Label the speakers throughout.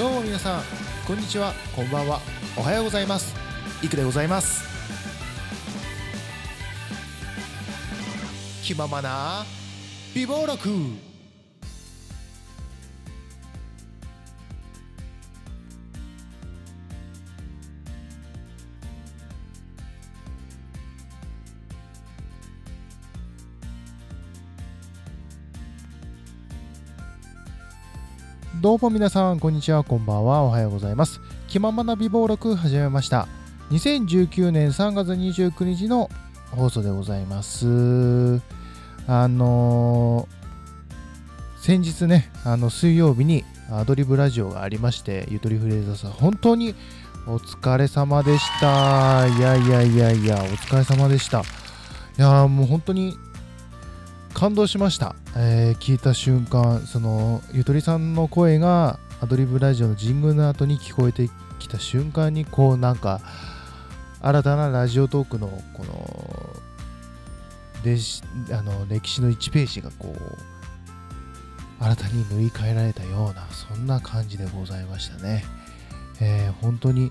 Speaker 1: どうも皆さんこんにちは。こんばんは。おはようございます。いくでございます。気ままな美貌録。どうも皆さんこんにちはこんばんはおはようございます。気ままな美貌録始めました。2019年3月29日の放送でございます。あのー先日ねあの水曜日にアドリブラジオがありましてゆとりフレーザーさん本当にお疲れ様でした。いやいやいやいやお疲れ様でした。いやーもう本当に感動しました、えー聞いた瞬間そのゆとりさんの声がアドリブラジオのジングルの後に聞こえてきた瞬間にこうなんか新たなラジオトークのこのであの歴史の1ページがこう新たに縫い替えられたようなそんな感じでございましたね、えー本当に。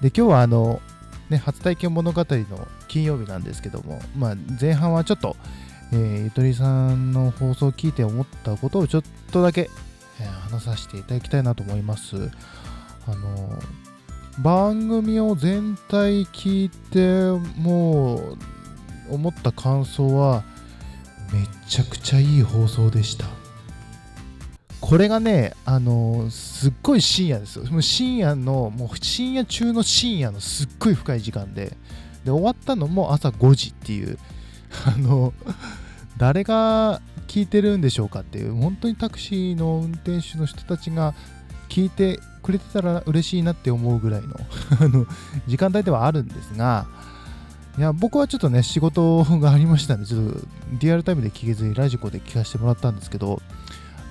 Speaker 1: で今日はあのね初体験物語の金曜日なんですけどもまあ前半はちょっとえーゆとりさんの放送を聞いて思ったことをちょっとだけ、えー話させていただきたいなと思います。あの番組を全体聞いてもう思った感想はめちゃくちゃいい放送でした。これがね、あのすっごい深夜ですよ。もう深夜の、もう深夜中の深夜のすっごい深い時間で、で終わったのも朝5時っていう、あの誰が聞いてるんでしょうかっていう本当にタクシーの運転手の人たちが聞いてくれてたら嬉しいなって思うぐらいの あの時間帯ではあるんですがいや僕はちょっとね仕事がありましたんでちょっとリアルタイムで聞けずにラジコで聞かせてもらったんですけど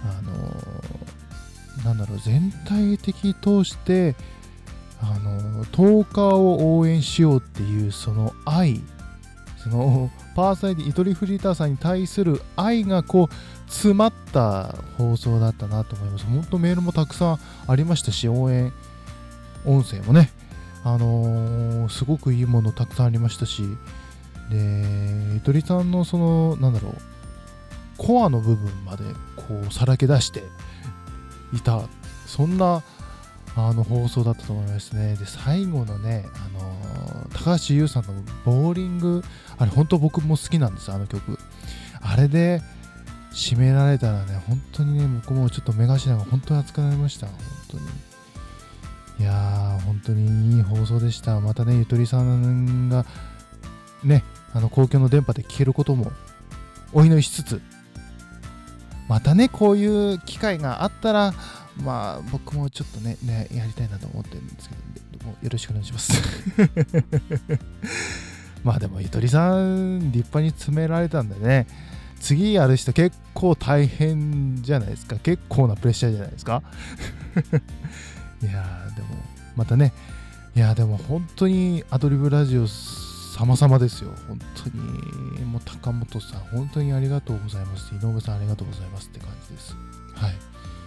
Speaker 1: あのなんだろう全体的通してあの10日を応援しようっていうその愛そのパーサイドイトリフリーターさんに対する愛がこう詰まった放送だったなと思います。本当メールもたくさんありましたし、応援音声もね、あのーすごくいいものたくさんありましたし、で、ゆとりさんのその、なんだろう、コアの部分までこうさらけ出していた、そんなあの放送だったと思いますね。で、最後のね、あの高橋優さんのボーリング、あれ本当僕も好きなんです、あの曲。あれで締められたらね、本当にね、僕もちょっと目頭が本当に熱くなりました。本当に。いやー、本当にいい放送でした。またね、ゆとりさんが、ね、あの公共の電波で聞けることもお祈りしつつ、またね、こういう機会があったら、まあ、僕もちょっとね、ねやりたいなと思ってるんですけど、よろしくお願いします。まあでも、ゆとりさん、立派に詰められたんでね、次やる人結構大変じゃないですか。結構なプレッシャーじゃないですか。いやー、でも、またね、いや、でも本当にアドリブラジオ様々ですよ。本当に、もう高本さん、本当にありがとうございます。井上さん、ありがとうございますって感じです。はい。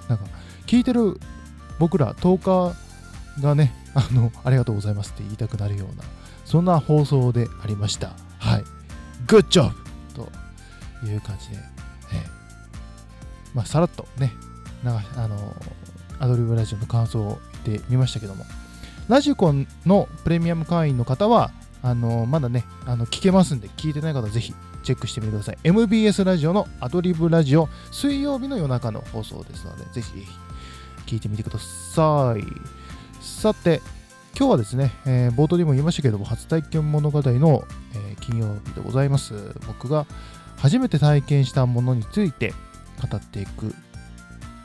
Speaker 1: なんか、聞いてる僕ら10日がね、あの、ありがとうございますって言いたくなるような、そんな放送でありました。はい。Good job! という感じで、えまあ、さらっとね、なんかあの、アドリブラジオの感想を言ってみましたけども、ラジコンのプレミアム会員の方は、あのまだね、あの聞けますんで、聞いてない方はぜひチェックしてみてください。MBS ラジオのアドリブラジオ、水曜日の夜中の放送ですので、ぜひぜひ聞いてみてください。さて、今日はですね、えー冒頭でも言いましたけども、初体験物語の、えー金曜日でございます。僕が初めて体験したものについて語っていく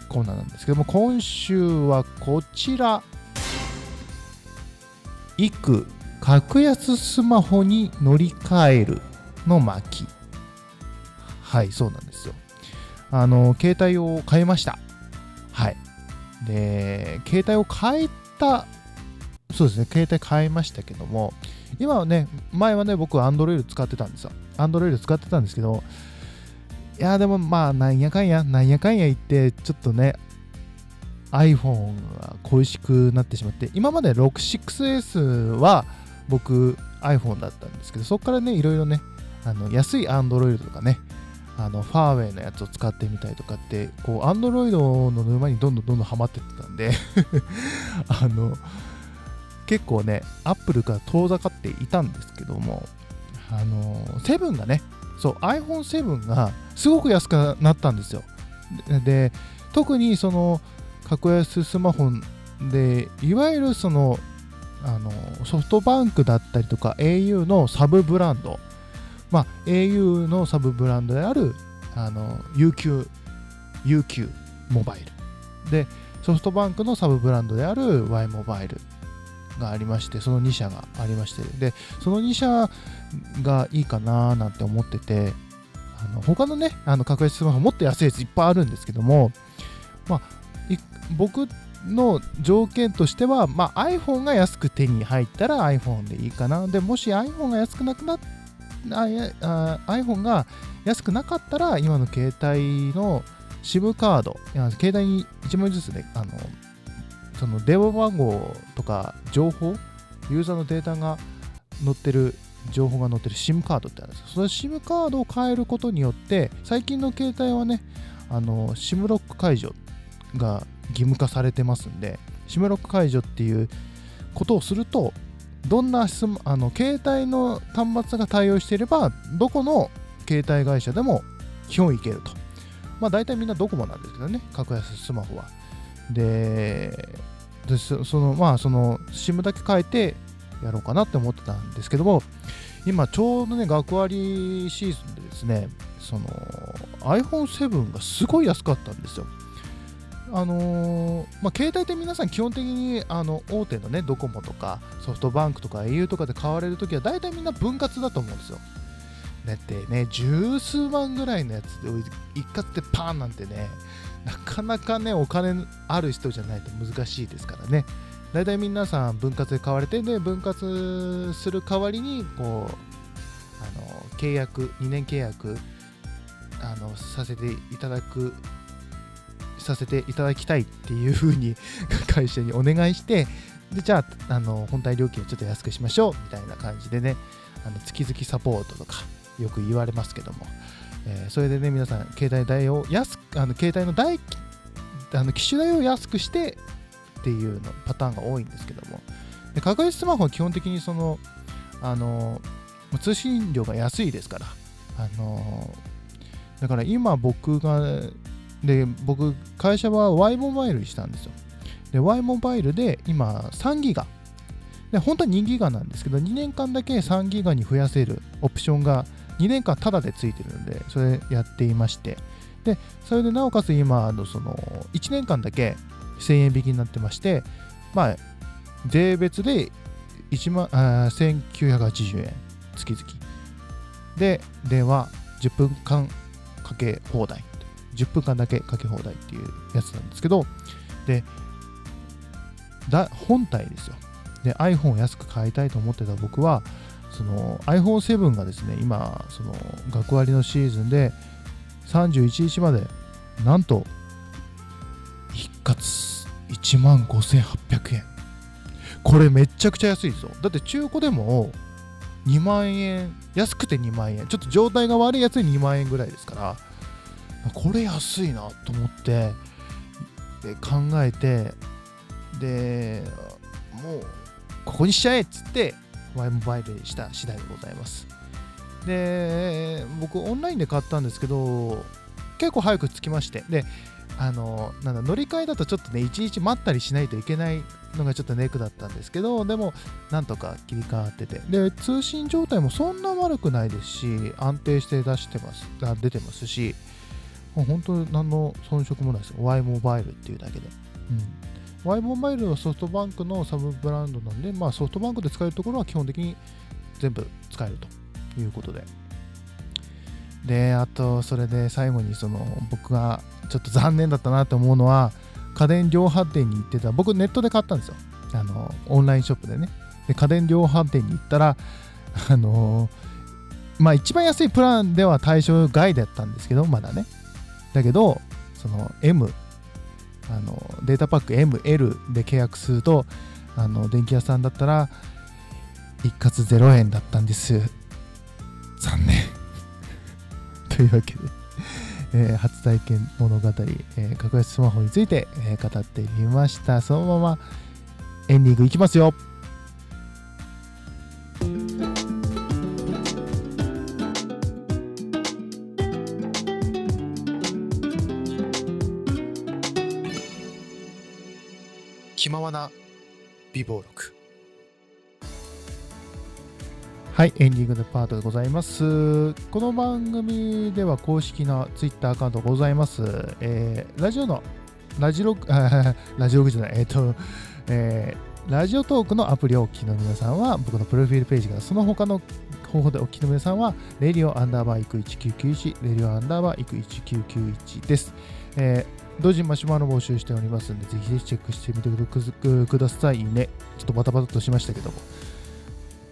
Speaker 1: コーナーなんですけども、今週はこちら。いく格安スマホに乗り換えるの巻。はい、そうなんですよ。あの、携帯を変えました。はい。で、携帯を変えた、そうですね、携帯変えましたけども、今はね、前はね、僕は Android 使ってたんですよ。Android 使ってたんですけど、いや、でもまあ、なんやかんや、なんやかんや言って、ちょっとね、iPhone が恋しくなってしまって今まで 6.6S は僕 iPhone だったんですけどそこからねいろいろねあの安い Android とかねあのファーウェイのやつを使ってみたりとかってこう Android の沼にどんどんどんどんハマってってたんで あの結構ね Apple から遠ざかっていたんですけどもあの7がねそう iPhone7 がすごく安くなったんですよ。で特にその格安スマホでいわゆるそのあのソフトバンクだったりとか au のサブブランドまあ au のサブブランドであるあの UQ UQ モバイルでソフトバンクのサブブランドである Y モバイルがありましてその2社がありましてでその2社がいいかななんて思っててあの他のねあの格安スマホもっと安いやついっぱいあるんですけどもまあ僕の条件としては、まあ、iPhone が安く手に入ったら iPhone でいいかな。でもし iPhone が安くなくなっああ iPhone が安くなかったら今の携帯の SIM カード、携帯に1枚ずつね、あのその電話番号とか情報、ユーザーのデータが載ってる情報が載ってる SIM カードってあるんですよ。その SIM カードを変えることによって、最近の携帯はね、あの SIM ロック解除が義務化されてますんで、SIM ロック解除っていうことをすると、どんなあの携帯の端末が対応していれば、どこの携帯会社でも基本いけると。まあ大体みんなドコモなんですけどね、格安スマホは。で、でそのまあその SIM だけ変えてやろうかなって思ってたんですけども、今ちょうどね、学割シーズンでですね、その iPhone7 がすごい安かったんですよ。あのー、まあ、携帯って皆さん基本的にあの大手のねドコモとかソフトバンクとか au とかで買われるときは大体みんな分割だと思うんですよ。だってね、十数万ぐらいのやつで一括でパーンなんてね、なかなかね、お金ある人じゃないと難しいですからね。大体皆さん分割で買われて、で、分割する代わりに、こう、あの契約、2年契約あのさせていただくさせていただきたいっていうふうに 会社にお願いしてでじゃああの本体料金をちょっと安くしましょうみたいな感じでねあの月々サポートとかよく言われますけども、えー、それでね皆さん携帯代を安くあの携帯の代あの機種代を安くしてっていうのパターンが多いんですけども。で格安スマホは基本的にそのあの通信料が安いですから。あのだから今僕がで、僕、会社は Y モバイルにしたんですよ。で、Y モバイルで今3ギガ。で、本当は2ギガなんですけど、2年間だけ3ギガに増やせるオプションが2年間タダでついてるので、それやっていまして、で、それでなおかつ今、のその1年間だけ1000円引きになってまして、まあ、税別で1万あ1980円月々。で、電話10分間かけ放題。10分間だけかけ放題っていうやつなんですけど、で、だ本体ですよ。で、iPhone を安く買いたいと思ってた僕は、その iPhone7 がですね、今、その学割のシーズンで31日まで、なんと、一括1万5800円。これめちゃくちゃ安いですよ。だって中古でも2万円、安くて2万円、ちょっと状態が悪いやつで2万円ぐらいですから、これ安いなと思ってで考えてでもうここにしちゃえっつって Y モバイルにした次第でございます。で僕オンラインで買ったんですけど結構早く着きましてであのなんだ乗り換えだとちょっとね一日待ったりしないといけないのがちょっとネックだったんですけどでもなんとか切り替わってて。で通信状態もそんな悪くないですし安定して出してます出てますしもう本当何の遜色もないですよ。Y モバイルっていうだけで。うん。Y モバイルはソフトバンクのサブブランドなんで、まあソフトバンクで使えるところは基本的に全部使えるということで。で、あと、それで最後にその僕がちょっと残念だったなと思うのは、家電量販店に行ってた、僕ネットで買ったんですよ。あの、オンラインショップでね。で、家電量販店に行ったら、あのまあ一番安いプランでは対象外だったんですけど、まだね。だけどその M あのデータパック ML で契約するとあの電気屋さんだったら一括0円だったんです。残念。というわけで、えー初体験物語、えー格安スマホについて、えー語ってみました。そのままエンディングいきますよ。気ままな美貌録。はいエンディングのパートでございます。この番組では公式なツイッターアカウントございます、えーラジオのラジログ ラジログじゃない。えっ、と、えーラジオトークのアプリをお聞きの皆さんは僕のプロフィールページからその他の方法でお聞きの皆さんはレディオアンダーバーイク1991レディオアンダーバーイク1991です、えー同時にマシュマロ募集しておりますので、ぜひぜひチェックしてみてくださいね。ちょっとバタバタとしましたけども。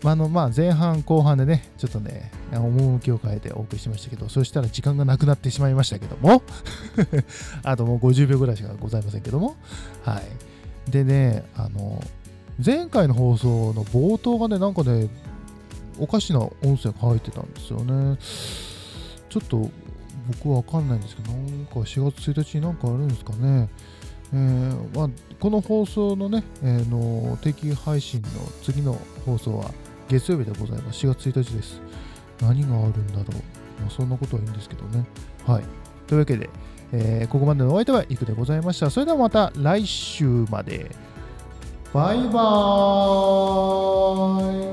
Speaker 1: ああのまあ、前半後半でね、ちょっとね、趣を変えてお送りしましたけど、そしたら時間がなくなってしまいましたけども、あともう50秒ぐらいしかございませんけども、はい。でね、あの、前回の放送の冒頭がね、なんかね、おかしな音声が入ってたんですよね。ちょっと僕はわかんないんですけど、なんか4月1日になんかあるんですかね。えーまあ、この放送のね、えーの定期配信の次の放送は月曜日でございます。4月1日です。何があるんだろう。まあ、そんなことはいいんですけどね。はい。というわけで、えーここまでのお相手はいくでございました。それではまた来週まで。バイバーイ